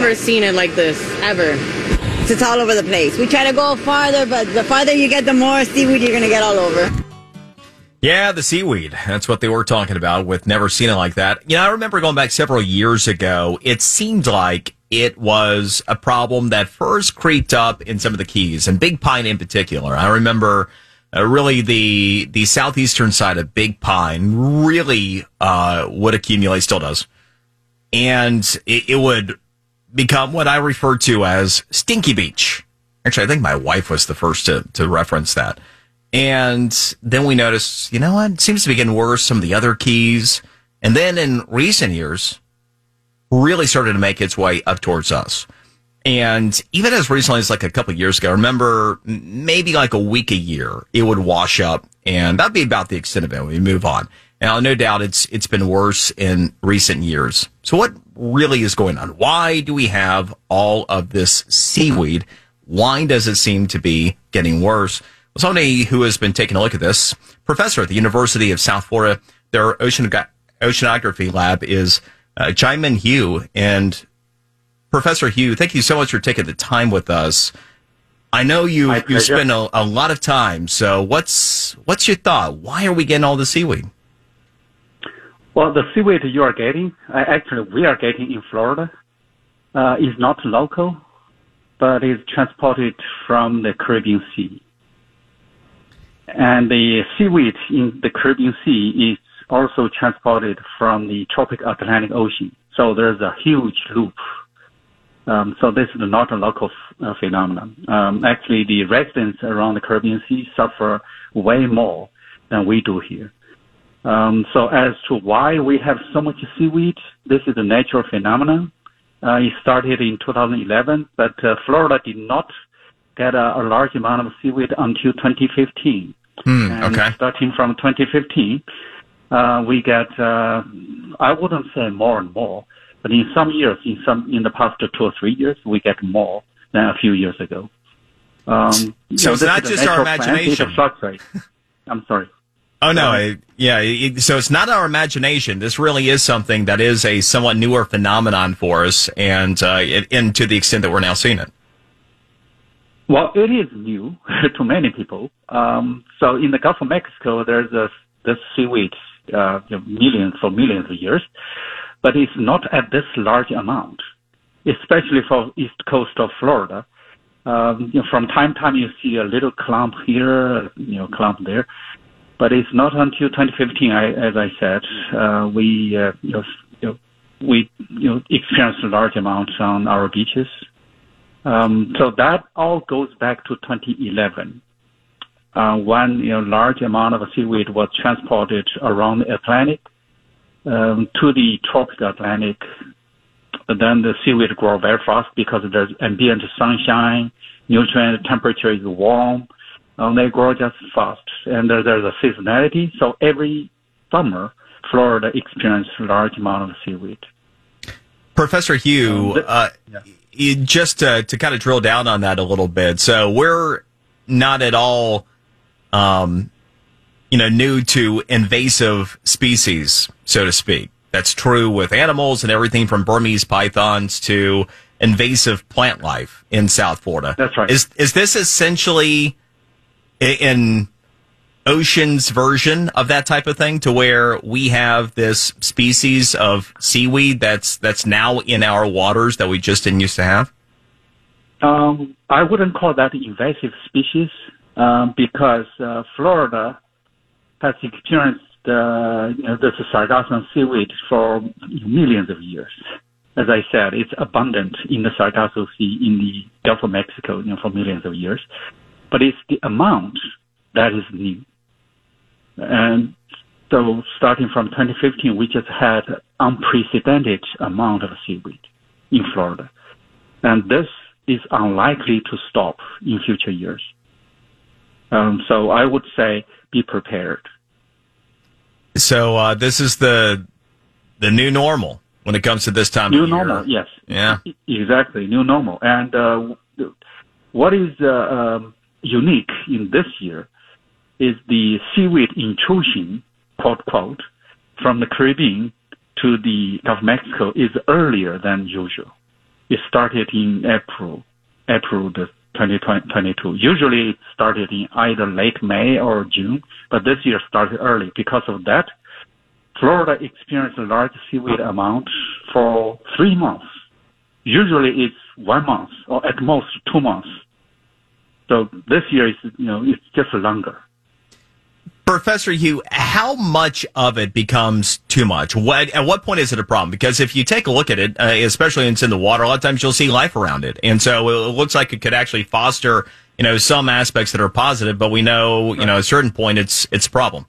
never seen it like this ever. It's all over the place. We try to go farther, but the farther you get, the more seaweed you're going to get all over. Yeah, the seaweed. That's what they were talking about with never seen it like that. You know, I remember going back several years ago, it seemed like it was a problem that first creeped up in some of the keys and Big Pine in particular. I remember uh, really the the southeastern side of Big Pine really uh, would accumulate, still does, and it, it would become what I refer to as Stinky Beach. Actually, I think my wife was the first to to reference that. And then we noticed, you know what? It seems to be getting worse. Some of the other keys. And then in recent years, really started to make its way up towards us. And even as recently as like a couple years ago, I remember maybe like a week a year, it would wash up and that'd be about the extent of it. We move on. Now, no doubt it's, it's been worse in recent years. So what really is going on? Why do we have all of this seaweed? Why does it seem to be getting worse? Well, somebody who has been taking a look at this, professor at the University of South Florida, their oceanography lab is uh, Jimin Hu. And Professor Hu, thank you so much for taking the time with us. I know you you spend a, a, lot of time. So what's what's your thought? Why are we getting all the seaweed? Well, the seaweed you are getting, uh, actually we are getting in Florida, uh, is not local, but is transported from the Caribbean Sea. And the seaweed in the Caribbean Sea is also transported from the tropic Atlantic Ocean. So there's a huge loop. Um, so this is not a local uh, phenomenon. Um, actually, the residents around the Caribbean Sea suffer way more than we do here. Um, so as to why we have so much seaweed, this is a natural phenomenon. Uh, it started in 2011, but uh, Florida did not get a, a large amount of seaweed until 2015. Mm, and okay. starting from 2015, uh, we get, uh, I wouldn't say more and more, but in some years, in some, in the past two or three years, we get more than a few years ago. Um, so it's not just our imagination. I'm sorry. Oh no, yeah. It, so it's not our imagination. This really is something that is a somewhat newer phenomenon for us, and uh, it, and to the extent that we're now seeing it. Well, it is new to many people. Um, so in the Gulf of Mexico, there's a this seaweed uh, millions for millions of years, but it's not at this large amount, especially for east coast of Florida. Um, you know, from time to time you see a little clump here, you know, clump there, but it's not until 2015, I, as I said, uh, we uh, you know, we you know experienced large amounts on our beaches um, so that all goes back to 2011, uh, when you know large amount of seaweed was transported around the Atlantic um, to the tropical Atlantic. Then the seaweed grow very fast because there's ambient sunshine, nutrient temperature is warm, and they grow just fast. And there, there's a seasonality, so every summer Florida experiences large amount of seaweed. Professor Hu, uh, yeah just to, to kind of drill down on that a little bit. So we're not at all, um, you know, new to invasive species, so to speak. That's true with animals and everything from Burmese pythons to invasive plant life in South Florida. That's right. Is is this essentially in ocean's version of that type of thing to where we have this species of seaweed that's that's now in our waters that we just didn't used to have? Um, I wouldn't call that an invasive species um, because uh, Florida has experienced uh, you know, this sargassum seaweed for millions of years. As I said, it's abundant in the Sargasso Sea in the Gulf of Mexico you know, for millions of years. But it's the amount that is new. And so starting from 2015, we just had unprecedented amount of seaweed in Florida. And this is unlikely to stop in future years. Um, so I would say be prepared. So uh, this is the the new normal when it comes to this time. New normal, year. yes. Yeah, exactly, new normal. And uh, what is uh, um, unique in this year is the seaweed intrusion, quote, quote, from the Caribbean to the Gulf of Mexico is earlier than usual. it started in April, April the 2022. Usually it started in either late May or June, but this year started early. Because of that, Florida experienced a large seaweed amount for three months. Usually it's one month or at most two months. So this year is, you know, it's just longer. Professor Hu, how much of it becomes too much? What, at what point is it a problem? Because if you take a look at it, uh, especially when it's in the water, a lot of times you'll see life around it. And so it looks like it could actually foster, you know, some aspects that are positive, but we know, you know, at a certain point it's, it's a problem.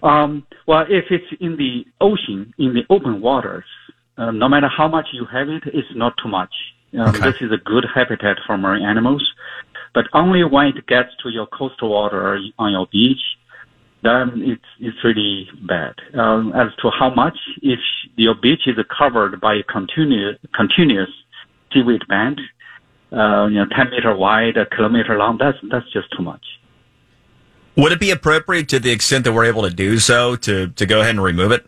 Um, well, if it's in the ocean, in the open waters, uh, no matter how much you have it, it's not too much. Um, Okay. This is a good habitat for marine animals, but only when it gets to your coastal water or on your beach, then it's it's really bad. Um, as to how much, if your beach is covered by a continuous continuous seaweed band, uh, you know, 10 meter wide, a kilometer long, that's that's just too much. Would it be appropriate to the extent that we're able to do so to, to go ahead and remove it?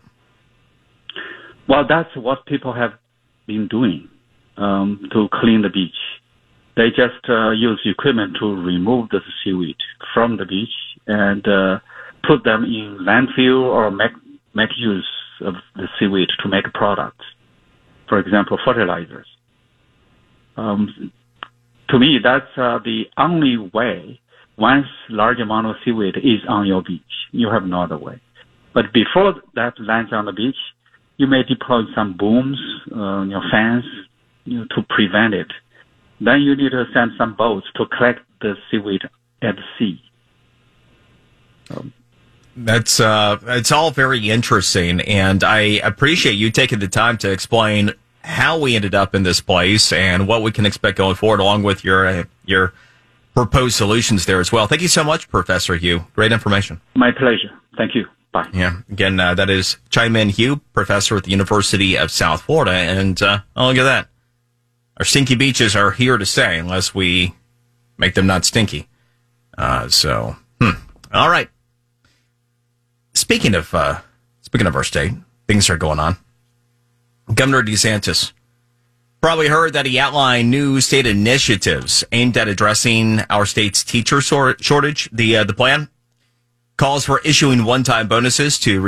Well, that's what people have been doing um, to clean the beach. They just uh, use equipment to remove the seaweed from the beach and uh, put them in landfill or make make use of the seaweed to make products. For example, fertilizers. Um, to me, that's uh, the only way. Once large amount of seaweed is on your beach, you have no other way. But before that lands on the beach, you may deploy some booms, uh, your fans, you know, to prevent it. Then you need to send some boats to collect the seaweed at sea. That's uh, it's all very interesting, and I appreciate you taking the time to explain how we ended up in this place and what we can expect going forward, along with your uh, your proposed solutions there as well. Thank you so much, Professor Hu. Great information. My pleasure. Thank you. Bye. Yeah, again, uh, that is Chai-Min Hu, professor at the University of South Florida, and uh, oh, look at that. Our stinky beaches are here to stay unless we make them not stinky. Uh, so, hmm. all right. Speaking of uh, speaking of our state, things are going on. Governor DeSantis probably heard that he outlined new state initiatives aimed at addressing our state's teacher shortage. The uh, the plan calls for issuing one time bonuses to